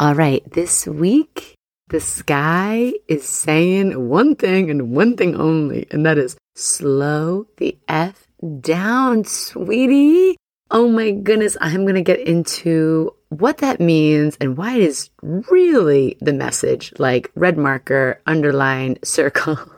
All right, this week, the sky is saying one thing and one thing only, and that is slow the F down, sweetie. Oh my goodness, I'm going to get into what that means and why it is really the message like red marker, underline, circle.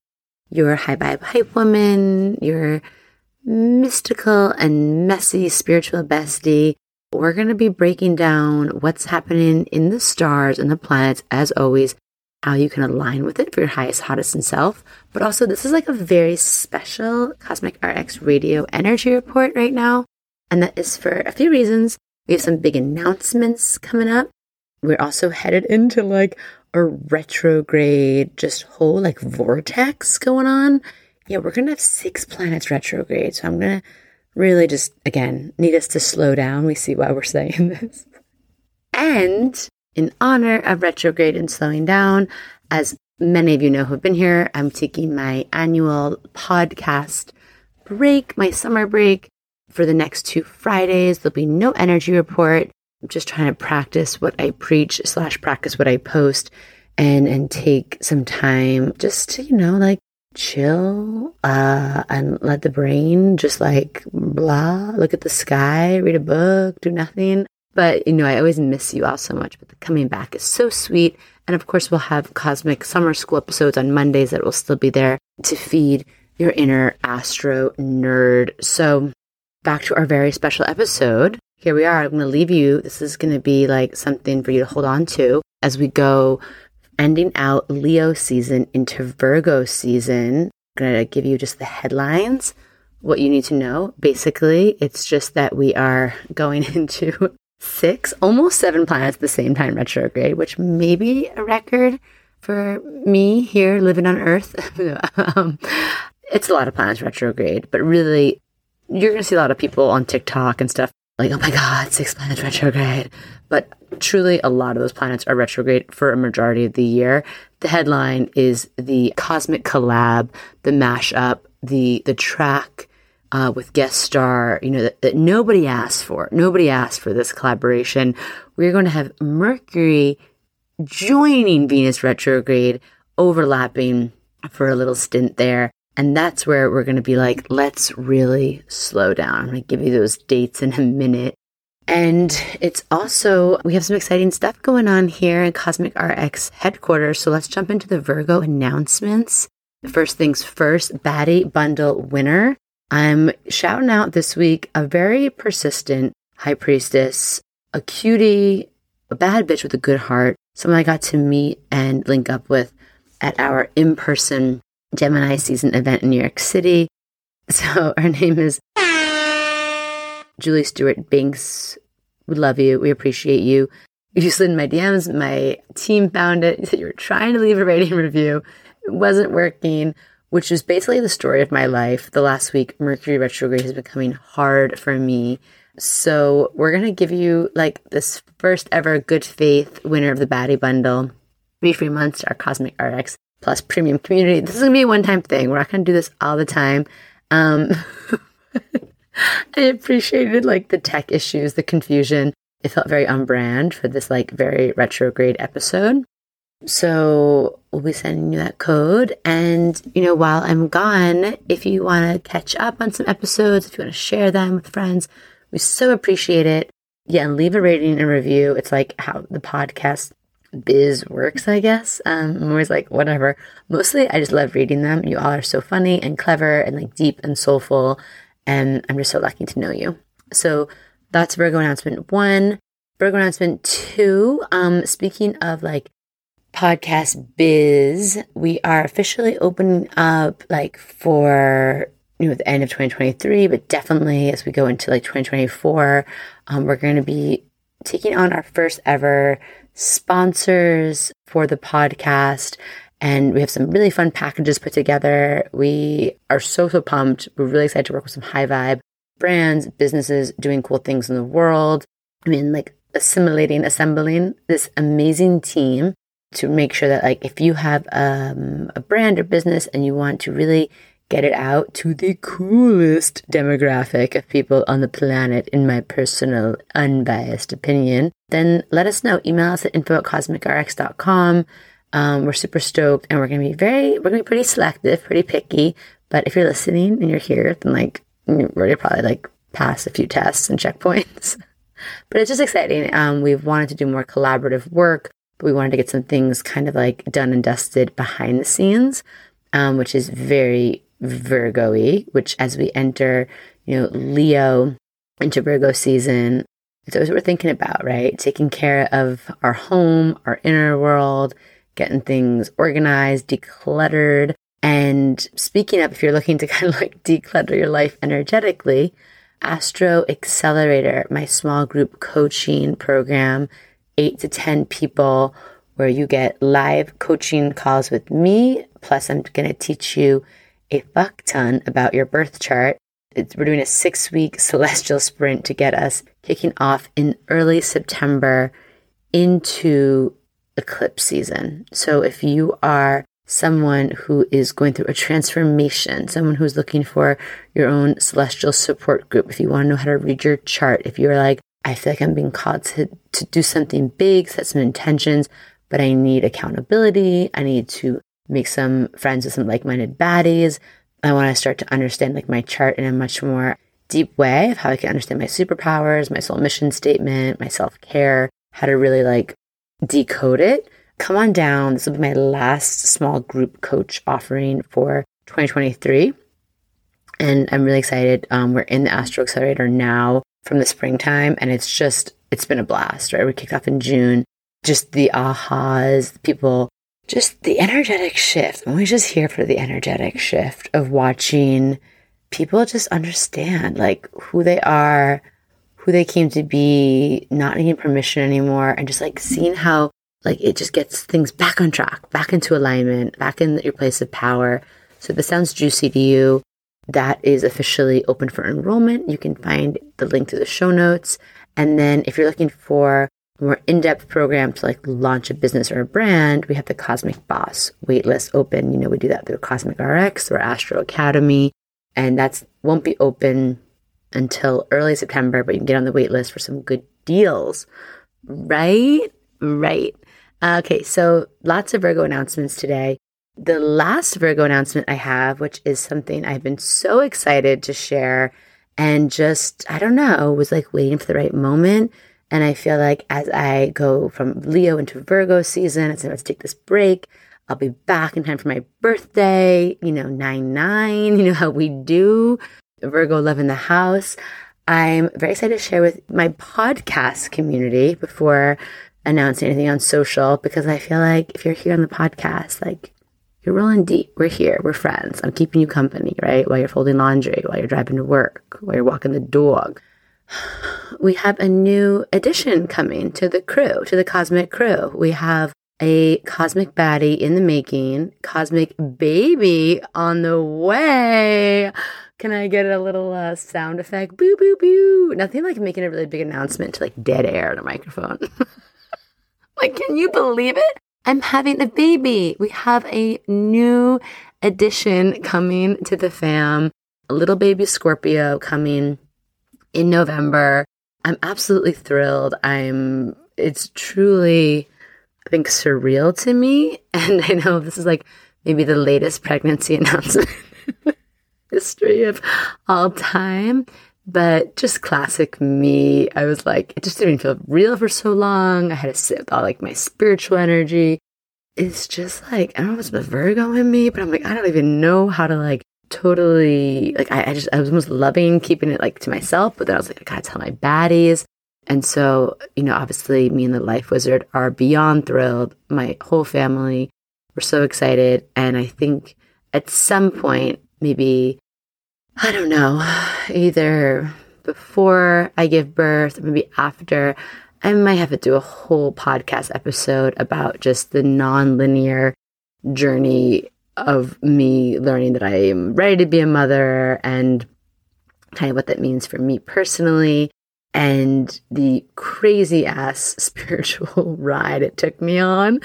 your high vibe hype woman, your mystical and messy spiritual bestie. We're going to be breaking down what's happening in the stars and the planets, as always, how you can align with it for your highest, hottest, and self. But also, this is like a very special Cosmic RX radio energy report right now. And that is for a few reasons. We have some big announcements coming up. We're also headed into like a retrograde, just whole like vortex going on. Yeah, we're going to have six planets retrograde. So I'm going to really just, again, need us to slow down. We see why we're saying this. And in honor of retrograde and slowing down, as many of you know who have been here, I'm taking my annual podcast break, my summer break for the next two Fridays. There'll be no energy report. Just trying to practice what I preach slash practice what I post and and take some time just to, you know, like chill uh and let the brain just like blah, look at the sky, read a book, do nothing. But you know, I always miss you all so much. But the coming back is so sweet. And of course, we'll have cosmic summer school episodes on Mondays that will still be there to feed your inner astro nerd. So back to our very special episode here we are. I'm going to leave you. This is going to be like something for you to hold on to as we go ending out Leo season into Virgo season. I'm going to give you just the headlines, what you need to know. Basically, it's just that we are going into six, almost seven planets at the same time retrograde, which may be a record for me here living on Earth. um, it's a lot of planets retrograde, but really, you're going to see a lot of people on TikTok and stuff like, oh my God, six planets retrograde. But truly, a lot of those planets are retrograde for a majority of the year. The headline is the cosmic collab, the mashup, the the track uh, with guest star. You know that, that nobody asked for. Nobody asked for this collaboration. We're going to have Mercury joining Venus retrograde, overlapping for a little stint there. And that's where we're going to be like, let's really slow down. I'm going to give you those dates in a minute. And it's also, we have some exciting stuff going on here in Cosmic RX headquarters. So let's jump into the Virgo announcements. First things first, Baddie Bundle winner. I'm shouting out this week a very persistent high priestess, a cutie, a bad bitch with a good heart, someone I got to meet and link up with at our in person Gemini season event in New York City. So her name is Julie Stewart Binks. We love you. We appreciate you. You slid in my DMs. My team found it. You said you were trying to leave a rating review. It wasn't working, which is basically the story of my life. The last week, Mercury retrograde has been coming hard for me. So we're going to give you like this first ever good faith winner of the Baddie Bundle. Three free months to our Cosmic RX plus premium community. This is gonna be a one time thing. We're not gonna do this all the time. Um, I appreciated like the tech issues, the confusion. It felt very on brand for this like very retrograde episode. So we'll be sending you that code. And, you know, while I'm gone, if you want to catch up on some episodes, if you want to share them with friends, we so appreciate it. Yeah, and leave a rating and review. It's like how the podcast biz works, I guess. Um, I'm always like, whatever. Mostly, I just love reading them. You all are so funny and clever and like deep and soulful. And I'm just so lucky to know you. So that's Virgo announcement one. Virgo announcement two. Um, speaking of like podcast biz, we are officially opening up like for you know the end of 2023, but definitely as we go into like 2024, um, we're going to be taking on our first ever sponsors for the podcast. And we have some really fun packages put together. We are so, so pumped. We're really excited to work with some high vibe brands, businesses doing cool things in the world. I mean, like assimilating, assembling this amazing team to make sure that, like, if you have um, a brand or business and you want to really get it out to the coolest demographic of people on the planet, in my personal, unbiased opinion, then let us know. Email us at info at cosmicrx.com. Um, we're super stoked and we're going to be very, we're going to be pretty selective, pretty picky. But if you're listening and you're here, then like, going to probably like pass a few tests and checkpoints. but it's just exciting. Um, we've wanted to do more collaborative work, but we wanted to get some things kind of like done and dusted behind the scenes, um, which is very Virgo y, which as we enter, you know, Leo into Virgo season, it's always what we're thinking about, right? Taking care of our home, our inner world, getting things organized, decluttered. And speaking up if you're looking to kind of like declutter your life energetically, Astro Accelerator, my small group coaching program, eight to 10 people, where you get live coaching calls with me. Plus, I'm going to teach you a fuck ton about your birth chart. It's, we're doing a six week celestial sprint to get us kicking off in early September into eclipse season. So if you are someone who is going through a transformation, someone who's looking for your own celestial support group, if you want to know how to read your chart, if you're like, I feel like I'm being called to, to do something big, set some intentions, but I need accountability. I need to make some friends with some like-minded baddies. I want to start to understand like my chart in a much more deep way of how I can understand my superpowers, my soul mission statement, my self-care, how to really like decode it, come on down. This will be my last small group coach offering for 2023. And I'm really excited. Um, we're in the Astro Accelerator now from the springtime, and it's just, it's been a blast, right? We kicked off in June. Just the ahas, people, just the energetic shift. I'm always just here for the energetic shift of watching people just understand like who they are, who they came to be, not needing permission anymore, and just like seeing how like it just gets things back on track, back into alignment, back in your place of power. So if this sounds juicy to you, that is officially open for enrollment. You can find the link to the show notes. And then if you're looking for more in-depth program to like launch a business or a brand, we have the Cosmic Boss waitlist open. You know, we do that through Cosmic RX or Astro Academy. And that's won't be open until early September, but you can get on the wait list for some good deals. Right? Right. Okay, so lots of Virgo announcements today. The last Virgo announcement I have, which is something I've been so excited to share and just, I don't know, was like waiting for the right moment. And I feel like as I go from Leo into Virgo season, as I to take this break, I'll be back in time for my birthday, you know, 9 9, you know how we do. Virgo Love in the House. I'm very excited to share with my podcast community before announcing anything on social because I feel like if you're here on the podcast, like you're rolling deep. We're here. We're friends. I'm keeping you company, right? While you're folding laundry, while you're driving to work, while you're walking the dog. We have a new addition coming to the crew, to the cosmic crew. We have a cosmic baddie in the making, cosmic baby on the way. Can I get a little uh, sound effect? Boo, boo, boo. Nothing like making a really big announcement to like dead air in a microphone. like, can you believe it? I'm having a baby. We have a new addition coming to the fam. A little baby Scorpio coming in November. I'm absolutely thrilled. I'm, it's truly, I think, surreal to me. And I know this is like maybe the latest pregnancy announcement history of all time. But just classic me. I was like, it just didn't feel real for so long. I had to sit with all like my spiritual energy. It's just like, I don't know if it's the Virgo in me, but I'm like, I don't even know how to like totally, like, I, I just, I was almost loving keeping it like to myself, but then I was like, I gotta tell my baddies. And so, you know, obviously, me and the Life Wizard are beyond thrilled. My whole family, we're so excited. And I think at some point, maybe, I don't know, either before I give birth, maybe after, I might have to do a whole podcast episode about just the non-linear journey of me learning that I am ready to be a mother and kind of what that means for me personally and the crazy ass spiritual ride it took me on.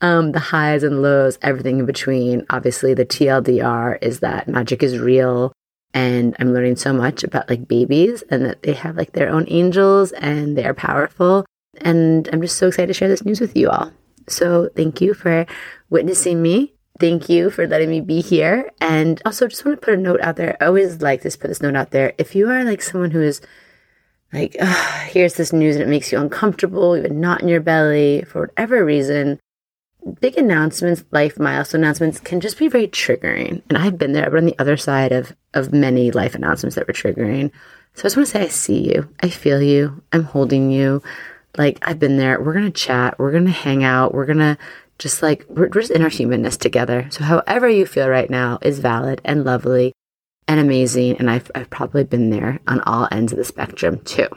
Um, the highs and lows, everything in between. Obviously, the TLDR is that magic is real. And I'm learning so much about like babies and that they have like their own angels and they're powerful. And I'm just so excited to share this news with you all. So thank you for witnessing me. Thank you for letting me be here. And also just want to put a note out there. I always like to put this note out there. If you are like someone who is like, here's this news and it makes you uncomfortable, even not in your belly for whatever reason, big announcements, life milestone announcements can just be very triggering. And I've been there, I've been on the other side of, of many life announcements that were triggering. So I just want to say, I see you. I feel you. I'm holding you. Like, I've been there. We're going to chat. We're going to hang out. We're going to just like, we're, just in our humanness together. So, however you feel right now is valid and lovely and amazing. And I've, I've probably been there on all ends of the spectrum too.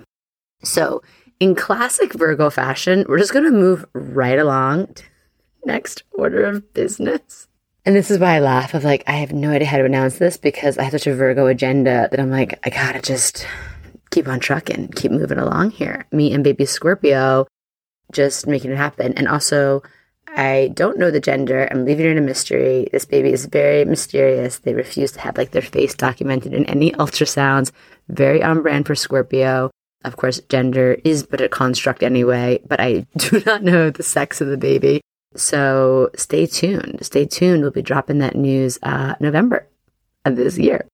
So, in classic Virgo fashion, we're just going to move right along next order of business. And this is why I laugh of like, I have no idea how to announce this because I have such a Virgo agenda that I'm like, I gotta just keep on trucking, keep moving along here. Me and baby Scorpio just making it happen. And also, I don't know the gender. I'm leaving it in a mystery. This baby is very mysterious. They refuse to have like their face documented in any ultrasounds. Very on brand for Scorpio. Of course, gender is but a construct anyway, but I do not know the sex of the baby. So stay tuned. Stay tuned. We'll be dropping that news uh, November of this year.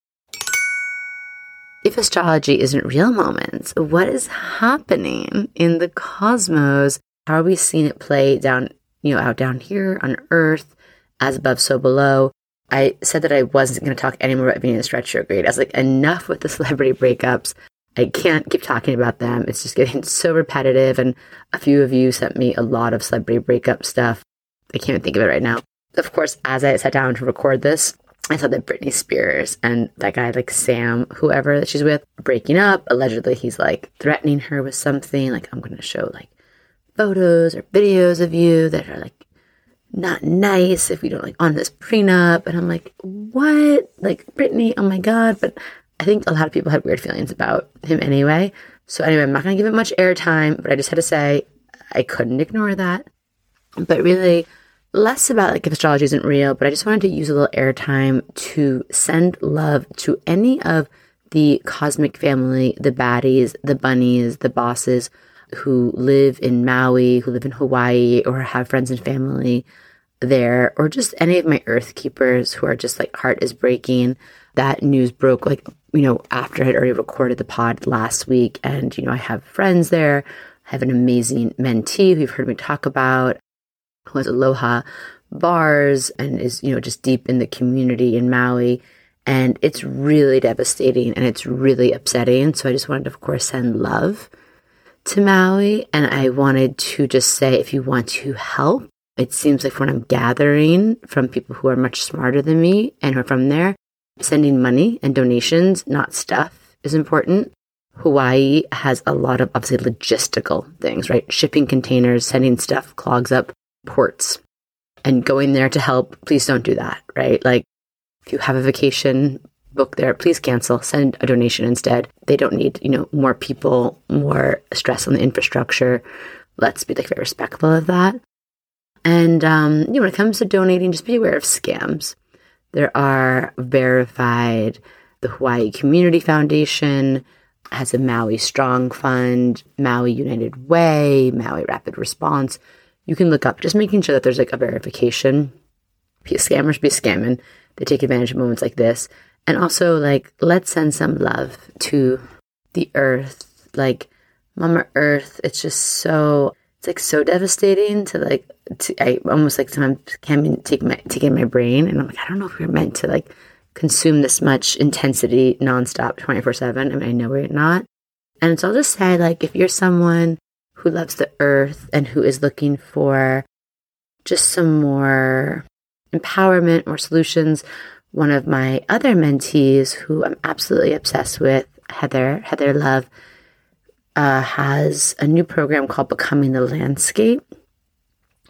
If astrology isn't real moments, what is happening in the cosmos? How are we seeing it play down, you know, out down here on Earth, as above, so below? I said that I wasn't going to talk anymore about being in a Venus retrograde. I was like, enough with the celebrity breakups. I can't keep talking about them. It's just getting so repetitive. And a few of you sent me a lot of celebrity breakup stuff. I can't think of it right now. Of course, as I sat down to record this, I saw that Britney Spears and that guy, like Sam, whoever that she's with, breaking up. Allegedly, he's like threatening her with something. Like, I'm going to show like photos or videos of you that are like not nice if we don't like on this prenup. And I'm like, what? Like, Britney, oh my God. But I think a lot of people had weird feelings about him anyway. So anyway, I'm not going to give it much airtime, but I just had to say I couldn't ignore that. But really, less about like if astrology isn't real, but I just wanted to use a little airtime to send love to any of the cosmic family, the baddies, the bunnies, the bosses who live in Maui, who live in Hawaii, or have friends and family there, or just any of my earth keepers who are just like heart is breaking. That news broke like you know, after I had already recorded the pod last week. And, you know, I have friends there. I have an amazing mentee who you've heard me talk about, who has Aloha bars and is, you know, just deep in the community in Maui. And it's really devastating and it's really upsetting. So I just wanted to, of course, send love to Maui. And I wanted to just say, if you want to help, it seems like when I'm gathering from people who are much smarter than me and who are from there, Sending money and donations, not stuff, is important. Hawaii has a lot of obviously logistical things, right? Shipping containers, sending stuff clogs up ports. And going there to help, please don't do that, right? Like if you have a vacation book there, please cancel, send a donation instead. They don't need, you know, more people, more stress on the infrastructure. Let's be like very respectful of that. And um, you know, when it comes to donating, just be aware of scams. There are verified, the Hawaii Community Foundation has a Maui Strong Fund, Maui United Way, Maui Rapid Response. You can look up just making sure that there's like a verification. Scammers be scamming. They take advantage of moments like this. And also, like, let's send some love to the earth. Like, Mama Earth, it's just so it's like so devastating to like to, I almost like sometimes can't take my take in my brain. And I'm like I don't know if we're meant to like consume this much intensity nonstop 24/7 I mean I know we're not. And so I'll just say, like, if you're someone who loves the earth and who is looking for just some more empowerment or solutions, one of my other mentees who I'm absolutely obsessed with, Heather, Heather Love, uh, has a new program called Becoming the Landscape.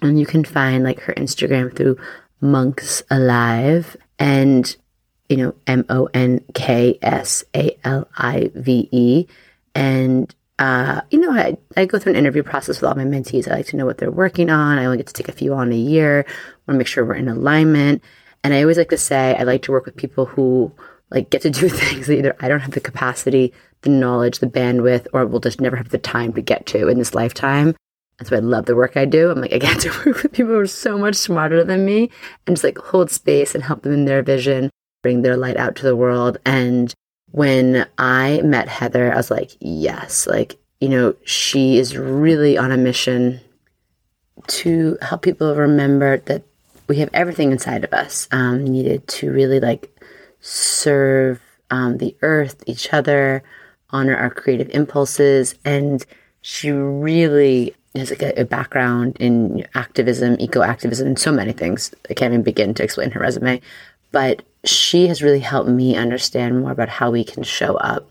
And you can find like her Instagram through Monks Alive and, you know, M O N K S A L I V E. And, uh, you know, I, I go through an interview process with all my mentees. I like to know what they're working on. I only get to take a few on a year. Want to make sure we're in alignment. And I always like to say I like to work with people who like get to do things that either I don't have the capacity, the knowledge, the bandwidth, or will just never have the time to get to in this lifetime. That's why I love the work I do. I'm like, I get to work with people who are so much smarter than me and just like hold space and help them in their vision, bring their light out to the world. And when I met Heather, I was like, yes, like, you know, she is really on a mission to help people remember that we have everything inside of us um, needed to really like serve um, the earth, each other, honor our creative impulses. And she really has like a, a background in activism, eco activism, and so many things. I can't even begin to explain her resume. But she has really helped me understand more about how we can show up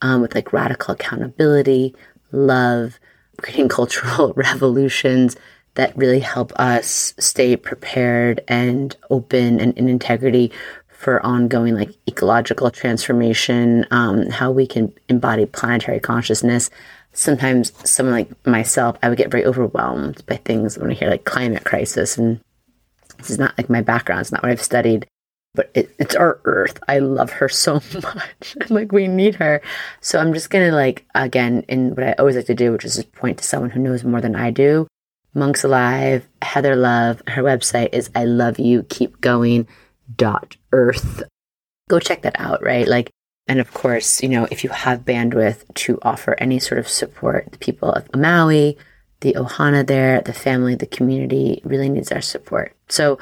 um, with like radical accountability, love, creating cultural revolutions, that really help us stay prepared and open and in integrity for ongoing like ecological transformation, um, how we can embody planetary consciousness. Sometimes someone like myself, I would get very overwhelmed by things when I hear like climate crisis. And this is not like my background, it's not what I've studied, but it, it's our earth. I love her so much. Like, we need her. So I'm just going to like, again, in what I always like to do, which is point to someone who knows more than I do Monks Alive, Heather Love. Her website is I love you, keep going dot earth. Go check that out, right? Like, and of course, you know, if you have bandwidth to offer any sort of support, the people of Maui, the Ohana there, the family, the community really needs our support. So,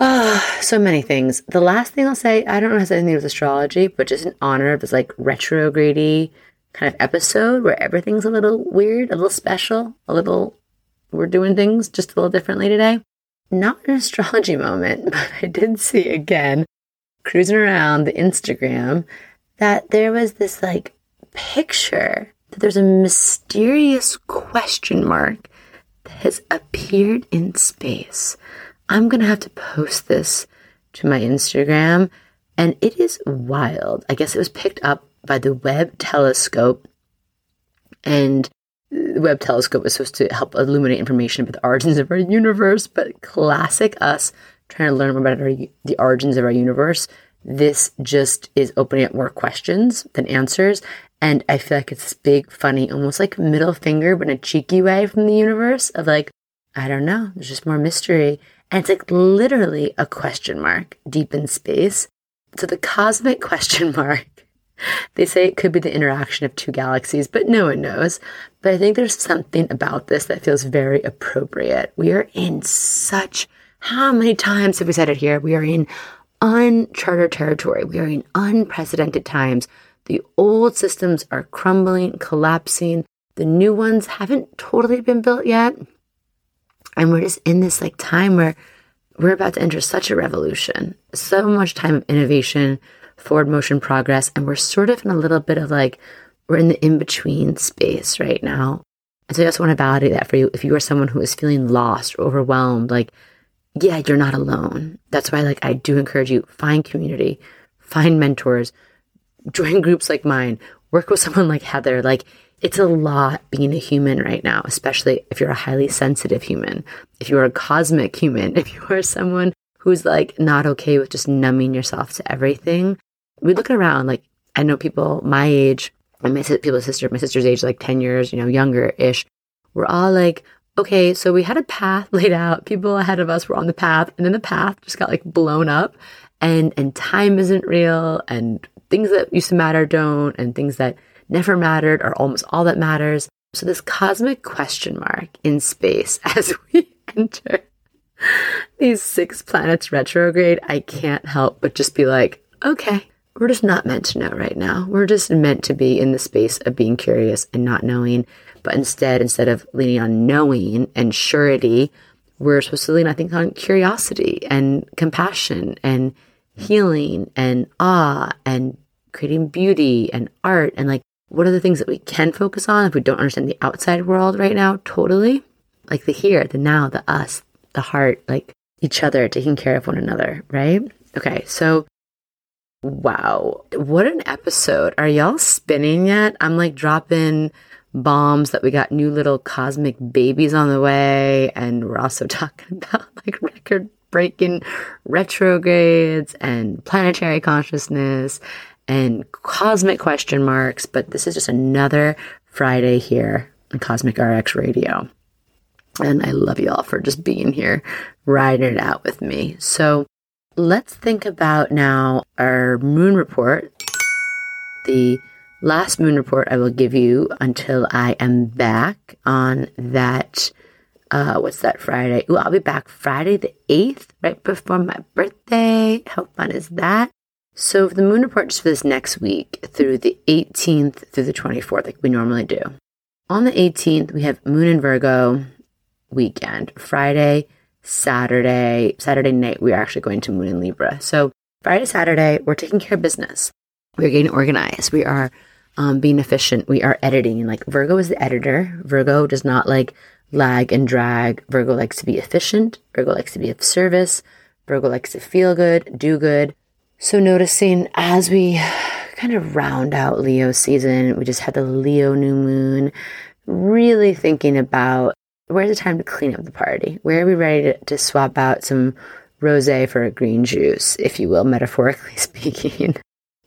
ah, so many things. The last thing I'll say, I don't know if it has anything to do with astrology, but just in honor of this like retrogrady kind of episode where everything's a little weird, a little special, a little we're doing things just a little differently today. Not an astrology moment, but I did see again, cruising around the Instagram, that there was this like picture that there's a mysterious question mark that has appeared in space. I'm going to have to post this to my Instagram, and it is wild. I guess it was picked up by the Webb telescope, and Webb telescope was supposed to help illuminate information about the origins of our universe, but classic us trying to learn about our, the origins of our universe. This just is opening up more questions than answers. And I feel like it's this big, funny, almost like middle finger, but in a cheeky way from the universe of like, I don't know, there's just more mystery. And it's like literally a question mark deep in space. So the cosmic question mark they say it could be the interaction of two galaxies, but no one knows. But I think there's something about this that feels very appropriate. We are in such, how many times have we said it here? We are in uncharted territory. We are in unprecedented times. The old systems are crumbling, collapsing. The new ones haven't totally been built yet. And we're just in this like time where we're about to enter such a revolution, so much time of innovation, forward motion progress. And we're sort of in a little bit of like, we're in the in between space right now. And so I just want to validate that for you. If you are someone who is feeling lost or overwhelmed, like, yeah, you're not alone. That's why, like, I do encourage you find community, find mentors, join groups like mine, work with someone like Heather. Like, it's a lot being a human right now, especially if you're a highly sensitive human, if you're a cosmic human, if you are someone who's like not okay with just numbing yourself to everything we look around, like, I know people my age, my people's sister, my sister's age, like 10 years, you know, younger ish. We're all like, okay, so we had a path laid out. People ahead of us were on the path, and then the path just got like blown up, and and time isn't real, and things that used to matter don't, and things that never mattered are almost all that matters. So this cosmic question mark in space as we enter these six planets retrograde, I can't help but just be like, okay, we're just not meant to know right now. We're just meant to be in the space of being curious and not knowing. But instead, instead of leaning on knowing and surety, we're supposed to lean, I think, on curiosity and compassion and healing and awe and creating beauty and art and like what are the things that we can focus on if we don't understand the outside world right now totally like the here the now the us the heart like each other taking care of one another right okay so wow what an episode are y'all spinning yet i'm like dropping bombs that we got new little cosmic babies on the way and we're also talking about like record breaking retrogrades and planetary consciousness and cosmic question marks. But this is just another Friday here on Cosmic RX Radio. And I love you all for just being here, riding it out with me. So let's think about now our moon report. The last moon report I will give you until I am back on that uh, what's that Friday? Ooh, I'll be back Friday the 8th, right before my birthday. How fun is that? So the moon report just for this next week through the 18th through the 24th, like we normally do. On the 18th, we have Moon in Virgo weekend. Friday, Saturday, Saturday night, we are actually going to Moon in Libra. So Friday, Saturday, we're taking care of business. We're getting organized. We are um, being efficient. We are editing. Like Virgo is the editor. Virgo does not like lag and drag. Virgo likes to be efficient. Virgo likes to be of service. Virgo likes to feel good, do good. So, noticing as we kind of round out Leo season, we just had the Leo new moon, really thinking about where's the time to clean up the party? Where are we ready to, to swap out some rose for a green juice, if you will, metaphorically speaking?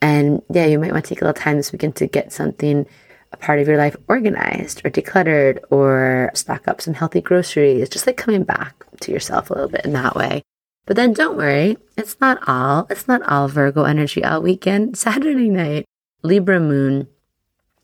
And yeah, you might want to take a little time this weekend to get something a part of your life organized or decluttered or stock up some healthy groceries, just like coming back to yourself a little bit in that way. But then don't worry, it's not all, it's not all Virgo energy all weekend. Saturday night, Libra moon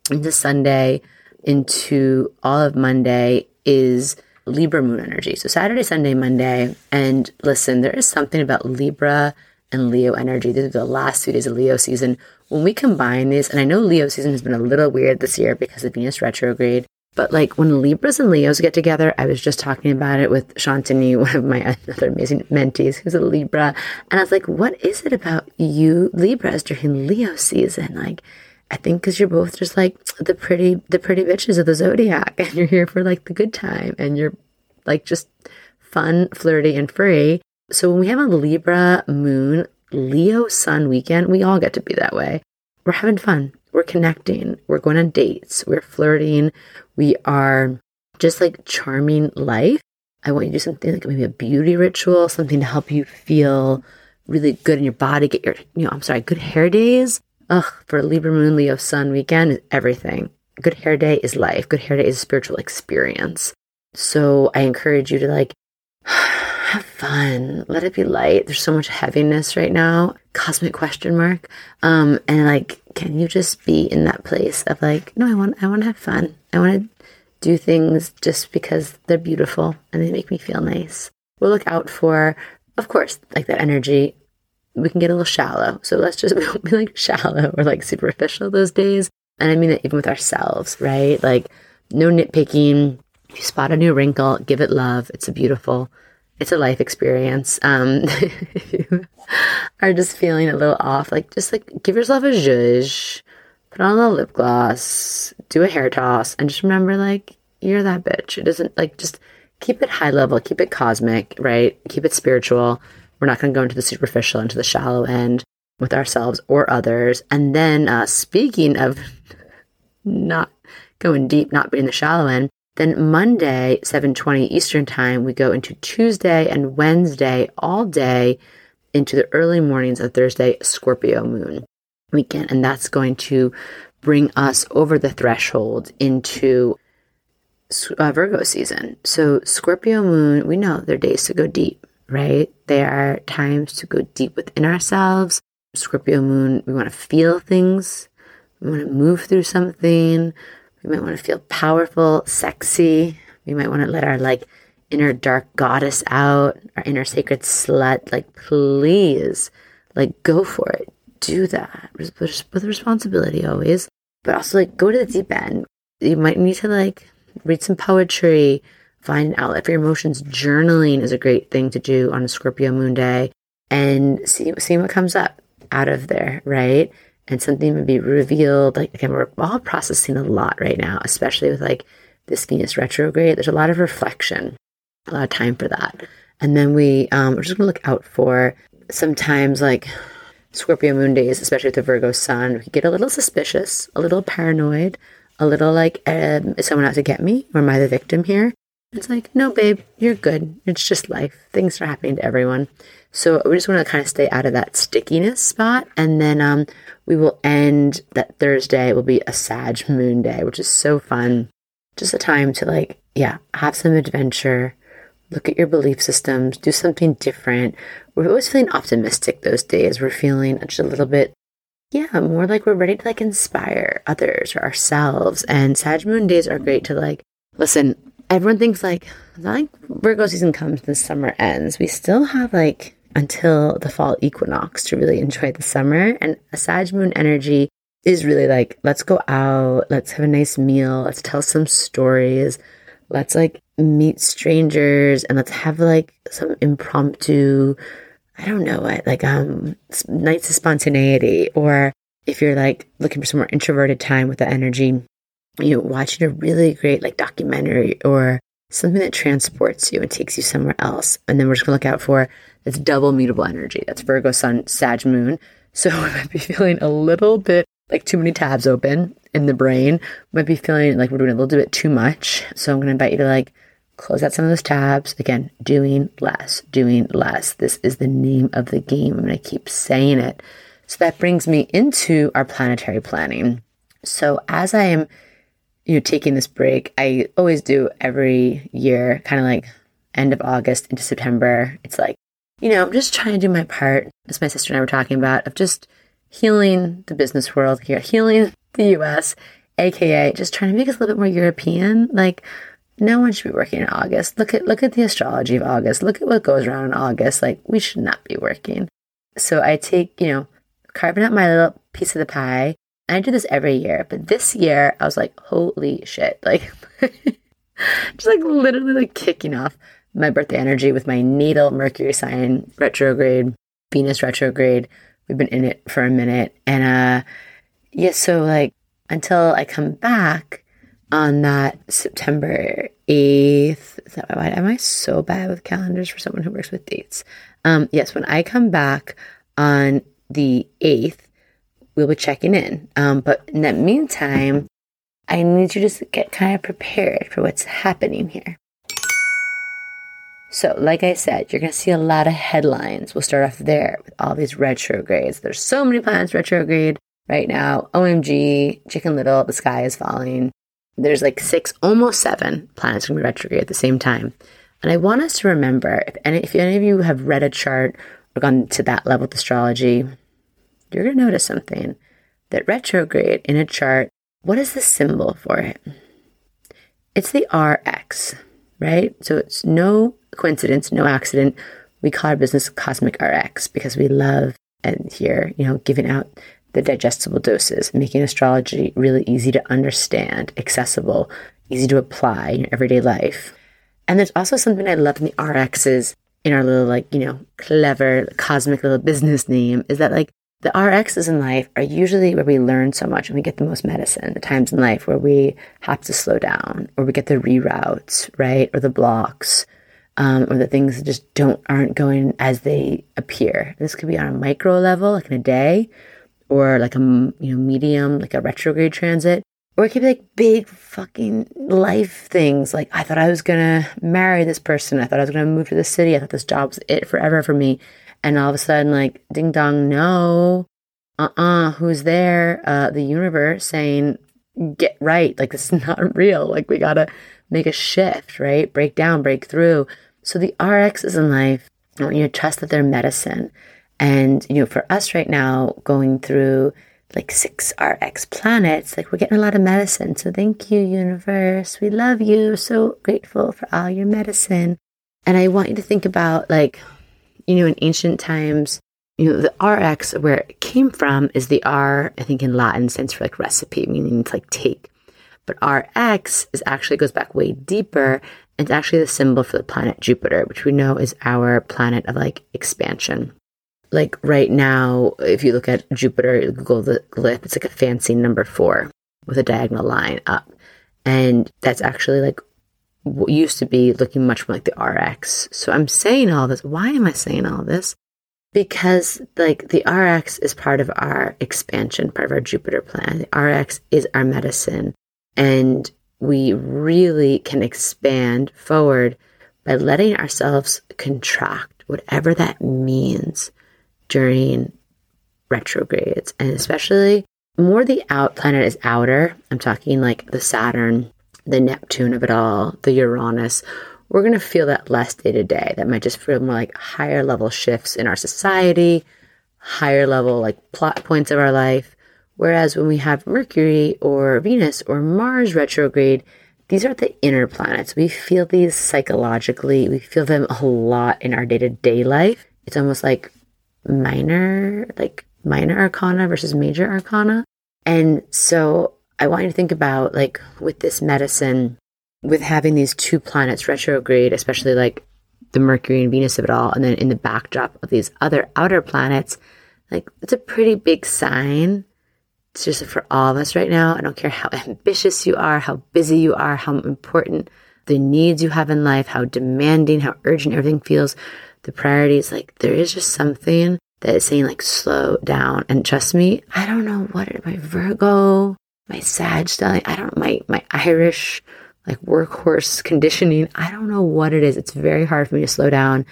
into Sunday, into all of Monday is Libra moon energy. So Saturday, Sunday, Monday. And listen, there is something about Libra and Leo energy. These are the last two days of Leo season. When we combine these, and I know Leo season has been a little weird this year because of Venus retrograde, but like when Libras and Leos get together, I was just talking about it with Shantini, one of my other amazing mentees who's a Libra. And I was like, what is it about you Libras during Leo season? Like, I think because you're both just like the pretty, the pretty bitches of the zodiac and you're here for like the good time and you're like just fun, flirty and free. So when we have a Libra moon, Leo sun weekend, we all get to be that way. We're having fun. We're connecting. We're going on dates. We're flirting. We are just like charming life. I want you to do something like maybe a beauty ritual, something to help you feel really good in your body. Get your, you know, I'm sorry, good hair days. Ugh, for Libra Moon, Leo Sun weekend everything. Good hair day is life. Good hair day is a spiritual experience. So I encourage you to like have fun. Let it be light. There's so much heaviness right now. Cosmic question mark. Um, and like, can you just be in that place of like, no, I want, I want to have fun. I want to do things just because they're beautiful and they make me feel nice. We'll look out for, of course, like that energy. We can get a little shallow. So let's just be like shallow or like superficial those days. And I mean that even with ourselves, right? Like no nitpicking. If you spot a new wrinkle, give it love. It's a beautiful it's a life experience. Um, if you are just feeling a little off, like just like give yourself a zhuzh, put on a lip gloss, do a hair toss, and just remember like you're that bitch. It doesn't like just keep it high level, keep it cosmic, right? Keep it spiritual. We're not going to go into the superficial, into the shallow end with ourselves or others. And then, uh, speaking of not going deep, not being the shallow end, then Monday, 7:20 Eastern Time, we go into Tuesday and Wednesday all day into the early mornings of Thursday Scorpio moon weekend and that's going to bring us over the threshold into uh, Virgo season. So Scorpio moon, we know they're days to go deep, right? There are times to go deep within ourselves. Scorpio moon, we want to feel things. We want to move through something. We might want to feel powerful, sexy. We might want to let our like inner dark goddess out, our inner sacred slut. Like, please, like, go for it. do that with responsibility always, but also like go to the deep end. You might need to like read some poetry, find an outlet for your emotions. Journaling is a great thing to do on a Scorpio moon day and see, see what comes up out of there, right? And something would be revealed. Like, again, we're all processing a lot right now, especially with like this Venus retrograde. There's a lot of reflection, a lot of time for that. And then we, um, we're just going to look out for sometimes like Scorpio moon days, especially with the Virgo sun, we get a little suspicious, a little paranoid, a little like, um, is someone out to get me? Or am I the victim here? It's like, no, babe, you're good. It's just life. Things are happening to everyone. So we just want to kind of stay out of that stickiness spot. And then um, we will end that Thursday It will be a Sag moon day, which is so fun. Just a time to like, yeah, have some adventure, look at your belief systems, do something different. We're always feeling optimistic those days. We're feeling just a little bit, yeah, more like we're ready to like inspire others or ourselves. And Sag moon days are great to like, listen, everyone thinks like, like Virgo season comes, the summer ends. We still have like until the fall equinox to really enjoy the summer. And a Sag moon energy is really like, let's go out, let's have a nice meal, let's tell some stories, let's like meet strangers, and let's have like some impromptu, I don't know what, like um nights of spontaneity. Or if you're like looking for some more introverted time with the energy, you know, watching a really great like documentary or something that transports you and takes you somewhere else. And then we're just gonna look out for it's double mutable energy. That's Virgo Sun, Sag Moon. So we might be feeling a little bit like too many tabs open in the brain. Might be feeling like we're doing a little bit too much. So I'm to invite you to like close out some of those tabs. Again, doing less, doing less. This is the name of the game. I'm to keep saying it. So that brings me into our planetary planning. So as I am, you know, taking this break, I always do every year, kind of like end of August into September. It's like you know, I'm just trying to do my part, as my sister and I were talking about, of just healing the business world here, healing the US, aka just trying to make us a little bit more European. Like, no one should be working in August. Look at look at the astrology of August. Look at what goes around in August. Like, we should not be working. So I take, you know, carving out my little piece of the pie. I do this every year, but this year I was like, holy shit. Like just like literally like kicking off my birthday energy with my natal Mercury sign retrograde, Venus retrograde. We've been in it for a minute. And uh yeah, so like until I come back on that September 8th, is that why am I so bad with calendars for someone who works with dates? Um, yes, when I come back on the 8th, we'll be checking in. Um, but in that meantime, I need you to get kind of prepared for what's happening here. So, like I said, you're going to see a lot of headlines. We'll start off there with all these retrogrades. There's so many planets retrograde right now. OMG, Chicken Little, the sky is falling. There's like six, almost seven planets going to retrograde at the same time. And I want us to remember if any, if any of you have read a chart or gone to that level of astrology, you're going to notice something that retrograde in a chart, what is the symbol for it? It's the RX, right? So it's no coincidence, no accident. We call our business Cosmic RX because we love and here, you know, giving out the digestible doses, making astrology really easy to understand, accessible, easy to apply in everyday life. And there's also something I love in the RXs in our little, like, you know, clever cosmic little business name is that, like, the RXs in life are usually where we learn so much and we get the most medicine, the times in life where we have to slow down or we get the reroutes, right? Or the blocks um, or the things that just don't aren't going as they appear. This could be on a micro level, like in a day, or like a you know medium, like a retrograde transit, or it could be like big fucking life things. Like I thought I was gonna marry this person. I thought I was gonna move to the city. I thought this job was it forever for me, and all of a sudden, like ding dong, no, uh uh-uh, uh, who's there? Uh, the universe saying get right. Like this is not real. Like we gotta make a shift, right? Break down, break through. So the RXs in life, I want you to trust that they're medicine. And, you know, for us right now, going through like six RX planets, like we're getting a lot of medicine. So thank you, universe. We love you. So grateful for all your medicine. And I want you to think about like, you know, in ancient times, you know, the RX, where it came from, is the R, I think in Latin stands for like recipe, meaning to like take. But RX is actually goes back way deeper. And It's actually the symbol for the planet Jupiter, which we know is our planet of like expansion. Like right now, if you look at Jupiter, Google the glyph, it's like a fancy number four with a diagonal line up. And that's actually like what used to be looking much more like the RX. So I'm saying all this. Why am I saying all this? Because like the RX is part of our expansion, part of our Jupiter plan. The RX is our medicine. And we really can expand forward by letting ourselves contract, whatever that means during retrogrades. And especially more the out planet is outer. I'm talking like the Saturn, the Neptune of it all, the Uranus. We're going to feel that less day to day. That might just feel more like higher level shifts in our society, higher level like plot points of our life. Whereas when we have Mercury or Venus or Mars retrograde, these are the inner planets. We feel these psychologically, we feel them a lot in our day to day life. It's almost like minor, like minor arcana versus major arcana. And so I want you to think about like with this medicine, with having these two planets retrograde, especially like the Mercury and Venus of it all, and then in the backdrop of these other outer planets, like it's a pretty big sign. It's just for all of us right now. I don't care how ambitious you are, how busy you are, how important the needs you have in life, how demanding, how urgent everything feels, the priorities. Like there is just something that is saying like slow down. And trust me, I don't know what my Virgo, my Sag stellium, I don't my my Irish like workhorse conditioning. I don't know what it is. It's very hard for me to slow down.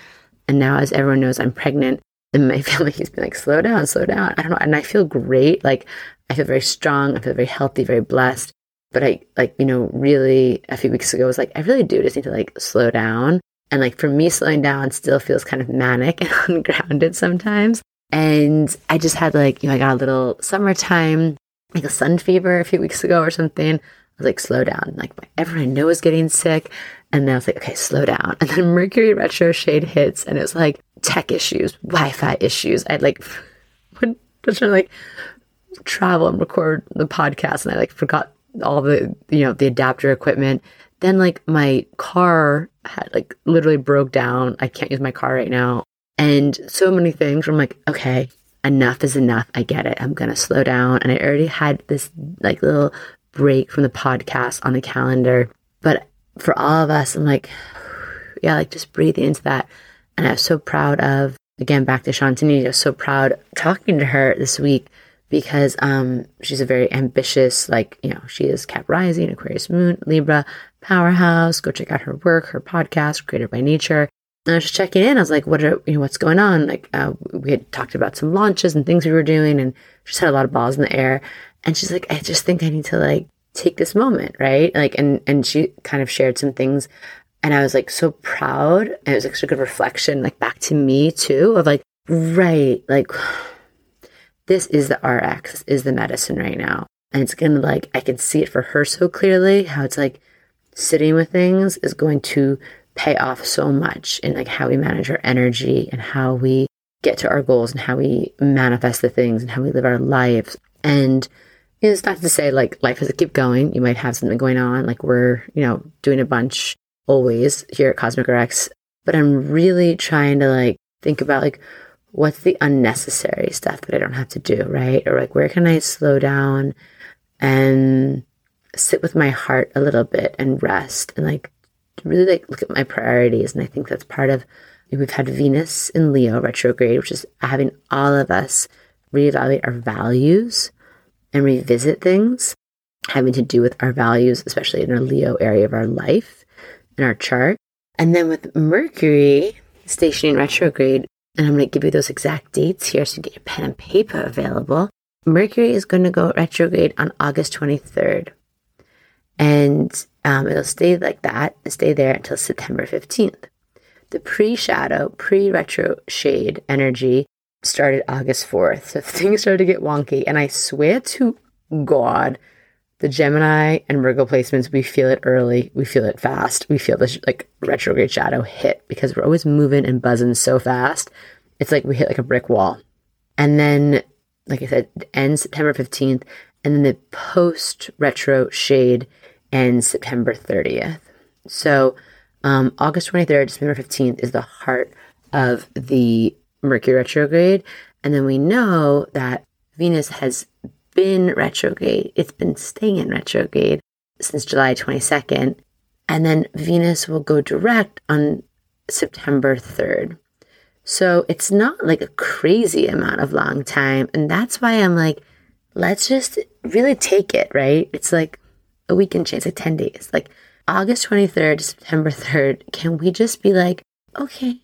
And now, as everyone knows, I'm pregnant. And my family has been like, slow down, slow down. I don't know. And I feel great. Like, I feel very strong. I feel very healthy, very blessed. But I, like, you know, really a few weeks ago was like, I really do just need to like slow down. And like for me, slowing down still feels kind of manic and ungrounded sometimes. And I just had like, you know, I got a little summertime, like a sun fever a few weeks ago or something. I was like, slow down. Like everyone I know is getting sick. And then I was like, okay, slow down. And then Mercury retro shade hits and it was like tech issues, Wi-Fi issues. I like, was trying to like travel and record the podcast and I like forgot all the, you know, the adapter equipment. Then like my car had like literally broke down. I can't use my car right now. And so many things I'm like, okay, enough is enough. I get it. I'm going to slow down. And I already had this like little break from the podcast on the calendar. But for all of us, I'm like, yeah, like just breathing into that. And I was so proud of, again, back to Shantini, I was so proud talking to her this week because um, she's a very ambitious, like, you know, she is Cap Rising, Aquarius Moon, Libra, powerhouse. Go check out her work, her podcast, Created by Nature. And I was just checking in. I was like, what are, you know, what's going on? Like, uh, we had talked about some launches and things we were doing, and just had a lot of balls in the air. And she's like, I just think I need to like take this moment, right? Like, and, and she kind of shared some things. And I was like so proud. And it was actually a good reflection, like back to me too, of like, right, like, this is the RX, this is the medicine right now. And it's gonna like, I can see it for her so clearly how it's like sitting with things is going to pay off so much in like how we manage our energy and how we get to our goals and how we manifest the things and how we live our lives. And you it's not to say like life has to keep going. You might have something going on, like we're, you know, doing a bunch always here at Cosmic RX. But I'm really trying to like think about like what's the unnecessary stuff that I don't have to do, right? Or like where can I slow down and sit with my heart a little bit and rest and like really like look at my priorities. And I think that's part of we've had Venus in Leo retrograde, which is having all of us reevaluate our values and revisit things having to do with our values, especially in our Leo area of our life in our chart. And then with Mercury stationing retrograde, and I'm going to give you those exact dates here so you get your pen and paper available. Mercury is going to go retrograde on August 23rd. And um, it'll stay like that and stay there until September 15th. The pre shadow, pre retro shade energy started August 4th. So things started to get wonky. And I swear to God, the Gemini and Virgo placements, we feel it early. We feel it fast. We feel this like retrograde shadow hit because we're always moving and buzzing so fast. It's like we hit like a brick wall. And then, like I said, ends September 15th. And then the post retro shade ends September 30th. So um, August 23rd September 15th is the heart of the Mercury retrograde. And then we know that Venus has been retrograde. It's been staying in retrograde since July 22nd. And then Venus will go direct on September 3rd. So it's not like a crazy amount of long time. And that's why I'm like, let's just really take it, right? It's like a weekend change, like 10 days. Like August 23rd to September 3rd, can we just be like, okay,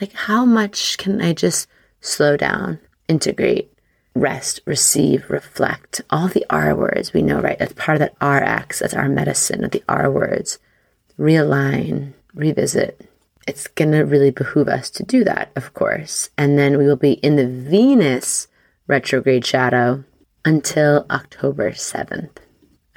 like how much can I just slow down, integrate, rest, receive, reflect, all the R words we know, right? That's part of that RX, that's our medicine of the R words. Realign, revisit. It's going to really behoove us to do that, of course. And then we will be in the Venus retrograde shadow until October 7th.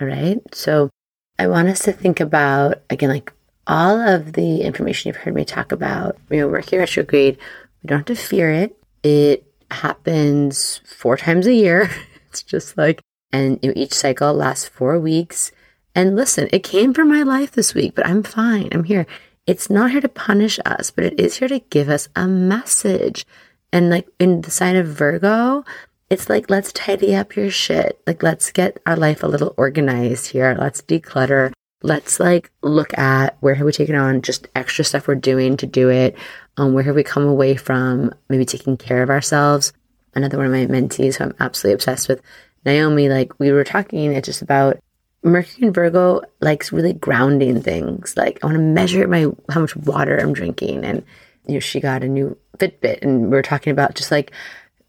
All right. So I want us to think about, again, like all of the information you've heard me talk about. You know, Mercury retrograde, we don't have to fear it. It happens four times a year. it's just like, and you know, each cycle lasts four weeks. And listen, it came from my life this week, but I'm fine. I'm here. It's not here to punish us, but it is here to give us a message. And like in the sign of Virgo, it's like, let's tidy up your shit. Like, let's get our life a little organized here. Let's declutter. Let's like look at where have we taken on just extra stuff we're doing to do it. Um, where have we come away from maybe taking care of ourselves? Another one of my mentees who I'm absolutely obsessed with, Naomi, like we were talking it's just about Mercury and Virgo likes really grounding things. Like I want to measure my how much water I'm drinking, and you know she got a new Fitbit, and we are talking about just like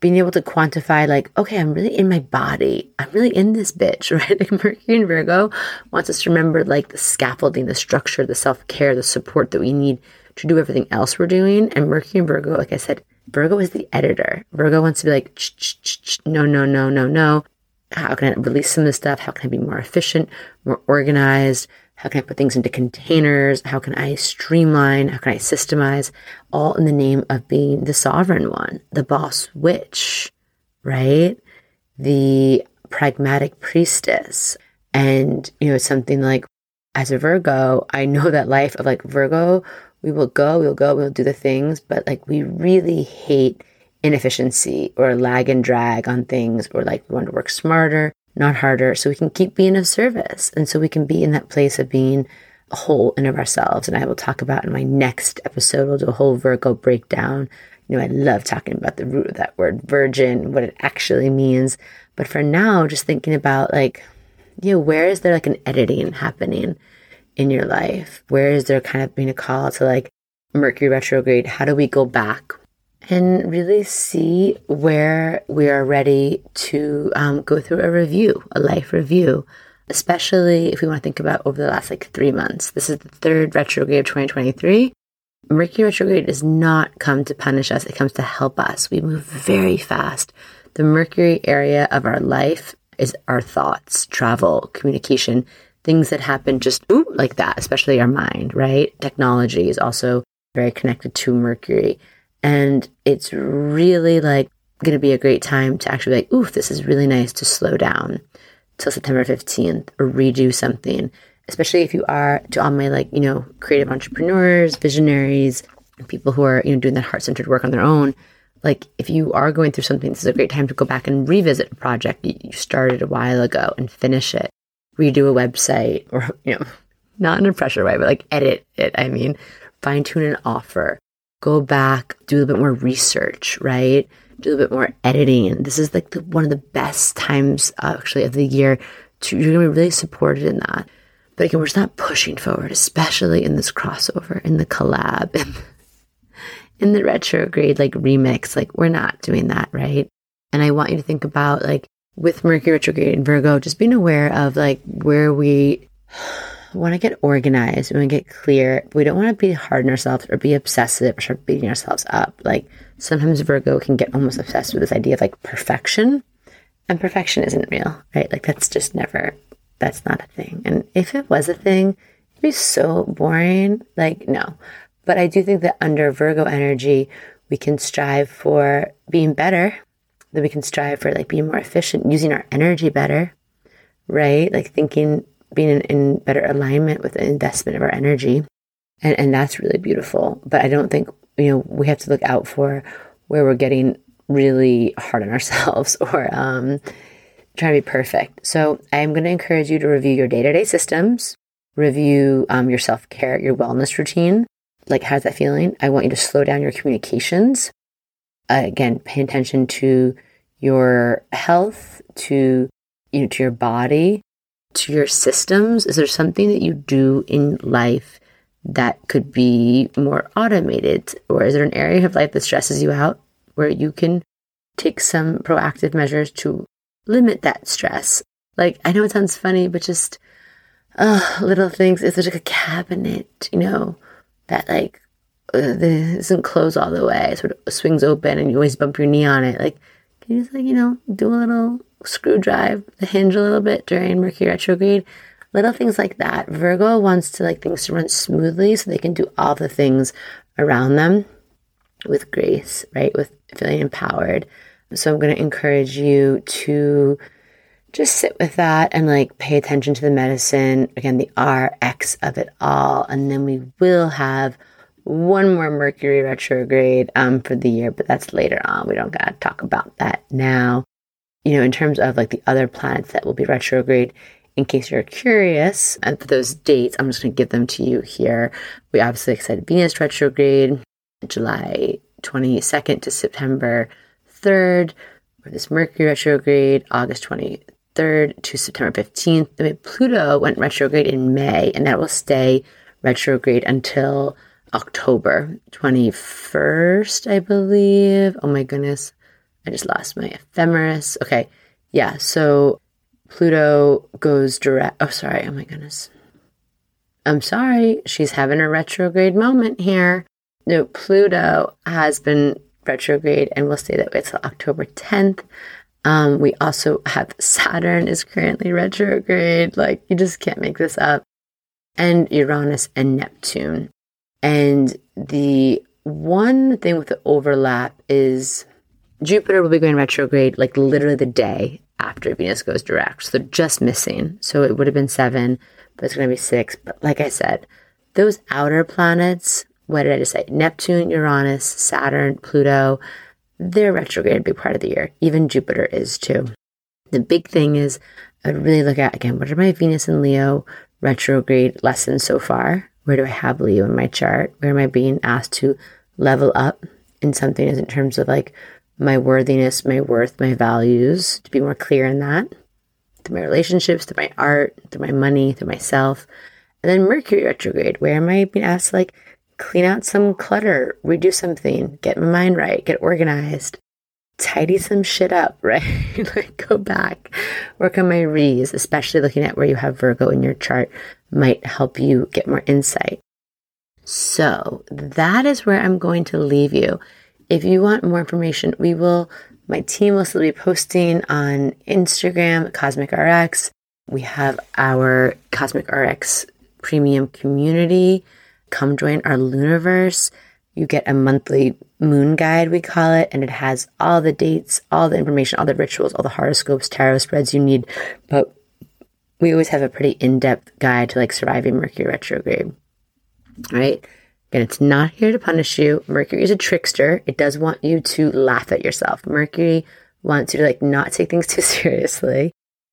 being able to quantify, like okay, I'm really in my body. I'm really in this bitch, right? Like Mercury and Virgo wants us to remember like the scaffolding, the structure, the self care, the support that we need to do everything else we're doing. And Mercury and Virgo, like I said, Virgo is the editor. Virgo wants to be like, no, no, no, no, no. How can I release some of this stuff? How can I be more efficient, more organized? How can I put things into containers? How can I streamline? How can I systemize? All in the name of being the sovereign one, the boss witch, right? The pragmatic priestess. And, you know, something like, as a Virgo, I know that life of like Virgo, we will go, we'll go, we'll do the things, but like we really hate inefficiency or lag and drag on things or like we want to work smarter, not harder, so we can keep being of service. And so we can be in that place of being whole in of ourselves. And I will talk about in my next episode, we'll do a whole Virgo breakdown. You know, I love talking about the root of that word virgin, what it actually means. But for now, just thinking about like, you know, where is there like an editing happening in your life? Where is there kind of being a call to like Mercury retrograde? How do we go back? And really see where we are ready to um, go through a review, a life review, especially if we want to think about over the last like three months. This is the third retrograde of 2023. Mercury retrograde does not come to punish us, it comes to help us. We move very fast. The Mercury area of our life is our thoughts, travel, communication, things that happen just ooh, like that, especially our mind, right? Technology is also very connected to Mercury. And it's really like going to be a great time to actually be like, ooh, this is really nice to slow down till September 15th or redo something, especially if you are to all my like, you know, creative entrepreneurs, visionaries, people who are, you know, doing that heart centered work on their own. Like if you are going through something, this is a great time to go back and revisit a project you started a while ago and finish it, redo a website or, you know, not in a pressure way, but like edit it. I mean, fine tune an offer, go back, do a little bit more research, right? Do a little bit more editing. This is like the, one of the best times actually of the year to, you're going to be really supported in that. But again, we're just not pushing forward, especially in this crossover, in the collab, in, in the retrograde, like remix. Like, we're not doing that, right? And I want you to think about, like, with Mercury retrograde and Virgo, just being aware of, like, where we want to get organized. We want to get clear. We don't want to be hard on ourselves or be obsessive or start beating ourselves up. Like sometimes Virgo can get almost obsessed with this idea of like perfection, and perfection isn't real, right? Like that's just never, that's not a thing. And if it was a thing, it'd be so boring. Like, no. But I do think that under Virgo energy, we can strive for being better, that we can strive for like being more efficient, using our energy better, right? Like thinking, being in, in better alignment with the investment of our energy. And, and that's really beautiful. But I don't think, you know, we have to look out for where we're getting really hard on ourselves or um, trying to be perfect. So I'm going to encourage you to review your day to day systems, review um, your self care, your wellness routine. Like, how's that feeling? I want you to slow down your communications. Uh, again, pay attention to your health, to you know, to your body, to your systems. Is there something that you do in life that could be more automated, or is there an area of life that stresses you out where you can take some proactive measures to limit that stress. Like, I know it sounds funny, but just uh, little things. Is there like a cabinet, you know, that like uh, doesn't close all the way, sort of swings open and you always bump your knee on it. Like, can you just like, you know, do a little screw drive the hinge a little bit during Mercury retrograde? Little things like that. Virgo wants to like things to run smoothly so they can do all the things around them with grace, right? With feeling empowered. So I'm going to encourage you to just sit with that and like pay attention to the medicine. Again, the RX of it all. And then we will have one more Mercury retrograde um, for the year, but that's later on. We don't got to talk about that now. You know, in terms of like the other planets that will be retrograde, in case you're curious, and for those dates, I'm just going to give them to you here. We obviously excited Venus retrograde, July 22nd to September 3rd, or this Mercury retrograde, August 23rd to September 15th. Then Pluto went retrograde in May, and that will stay retrograde until October 21st, I believe. Oh my goodness. I just lost my ephemeris. Okay. Yeah. So Pluto goes direct. Oh, sorry. Oh my goodness. I'm sorry. She's having a retrograde moment here. No, Pluto has been retrograde and we'll stay that way until October 10th. Um, we also have Saturn is currently retrograde. Like, you just can't make this up. And Uranus and Neptune. And the one thing with the overlap is Jupiter will be going retrograde like literally the day after Venus goes direct. So just missing. So it would have been seven, but it's going to be six. But like I said, those outer planets what did I just say? Neptune, Uranus, Saturn, Pluto, they're retrograde a big part of the year. Even Jupiter is too. The big thing is I really look at again, what are my Venus and Leo retrograde lessons so far? Where do I have Leo in my chart? Where am I being asked to level up in something in terms of like my worthiness, my worth, my values, to be more clear in that? Through my relationships, through my art, through my money, through myself. And then Mercury retrograde, where am I being asked to like clean out some clutter, redo something, get my mind right, get organized, tidy some shit up, right? like go back, work on my re's, especially looking at where you have Virgo in your chart might help you get more insight. So that is where I'm going to leave you. If you want more information, we will, my team will still be posting on Instagram, Cosmic RX. We have our Cosmic RX premium community come join our Luniverse. You get a monthly moon guide, we call it, and it has all the dates, all the information, all the rituals, all the horoscopes, tarot spreads you need. But we always have a pretty in depth guide to like surviving Mercury retrograde. Right? Again, it's not here to punish you. Mercury is a trickster. It does want you to laugh at yourself. Mercury wants you to like not take things too seriously.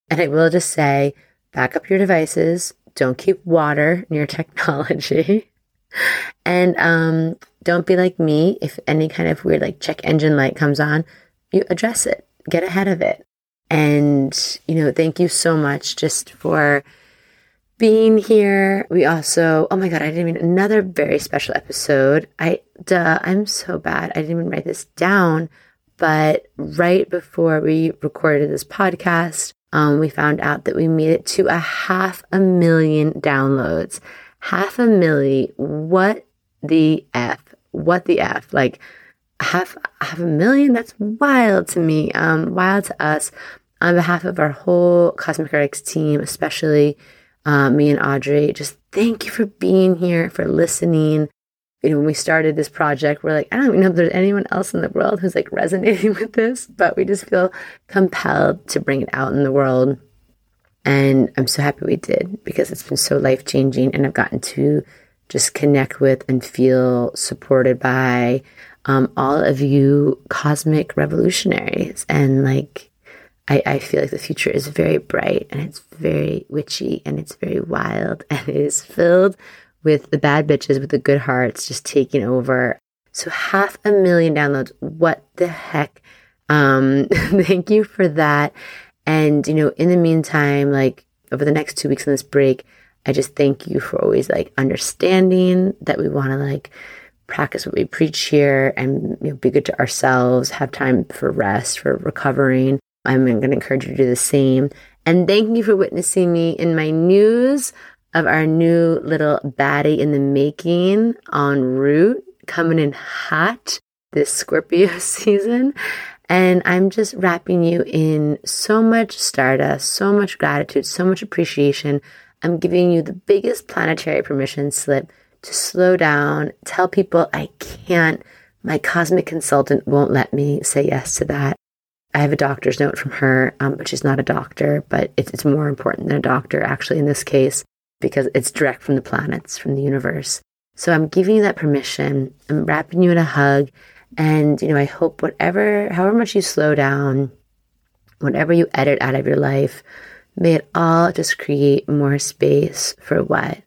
And I will just say, back up your devices. Don't keep water near technology. and um, don't be like me. If any kind of weird like check engine light comes on, you address it, get ahead of it. And, you know, thank you so much just for being here. We also, oh my God, I didn't even, another very special episode. I, duh, I'm so bad. I didn't even write this down. But right before we recorded this podcast, um, we found out that we made it to a half a million downloads half a milli. What the F? What the F? Like half half a million? That's wild to me. Um, wild to us. On behalf of our whole Cosmic RX team, especially uh, me and Audrey, just thank you for being here, for listening. you know, when we started this project, we're like, I don't even know if there's anyone else in the world who's like resonating with this, but we just feel compelled to bring it out in the world. And I'm so happy we did because it's been so life changing and I've gotten to just connect with and feel supported by um, all of you cosmic revolutionaries. And like, I, I feel like the future is very bright and it's very witchy and it's very wild and it is filled with the bad bitches with the good hearts just taking over. So half a million downloads. What the heck? Um, thank you for that. And, you know, in the meantime, like over the next two weeks on this break, I just thank you for always like understanding that we want to like practice what we preach here and you know, be good to ourselves, have time for rest, for recovering. I'm going to encourage you to do the same. And thank you for witnessing me in my news of our new little baddie in the making en route, coming in hot this Scorpio season. And I'm just wrapping you in so much stardust, so much gratitude, so much appreciation. I'm giving you the biggest planetary permission slip to slow down, tell people I can't. My cosmic consultant won't let me say yes to that. I have a doctor's note from her, um, but she's not a doctor, but it's, it's more important than a doctor, actually, in this case because it's direct from the planets, from the universe. So I'm giving you that permission. I'm wrapping you in a hug. And, you know, I hope whatever, however much you slow down, whatever you edit out of your life, may it all just create more space for what?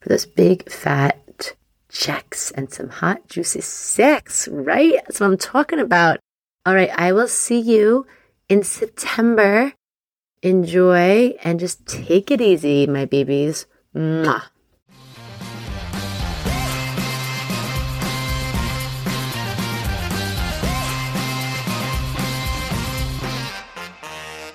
For those big fat checks and some hot, juicy sex, right? That's what I'm talking about. All right. I will see you in September. Enjoy and just take it easy, my babies. Mwah.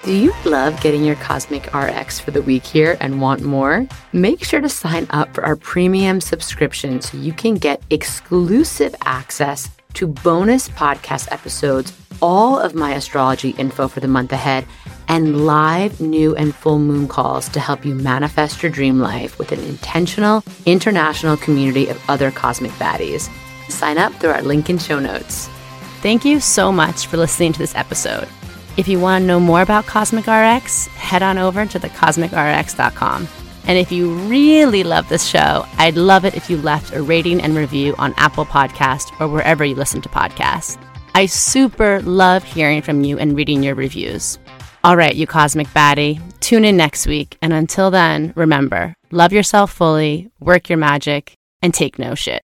Do you love getting your Cosmic RX for the week here and want more? Make sure to sign up for our premium subscription so you can get exclusive access to bonus podcast episodes, all of my astrology info for the month ahead, and live new and full moon calls to help you manifest your dream life with an intentional international community of other cosmic baddies. Sign up through our link in show notes. Thank you so much for listening to this episode. If you want to know more about Cosmic RX, head on over to thecosmicrx.com. And if you really love this show, I'd love it if you left a rating and review on Apple Podcast or wherever you listen to podcasts. I super love hearing from you and reading your reviews. All right, you cosmic baddie, tune in next week. And until then, remember love yourself fully, work your magic, and take no shit.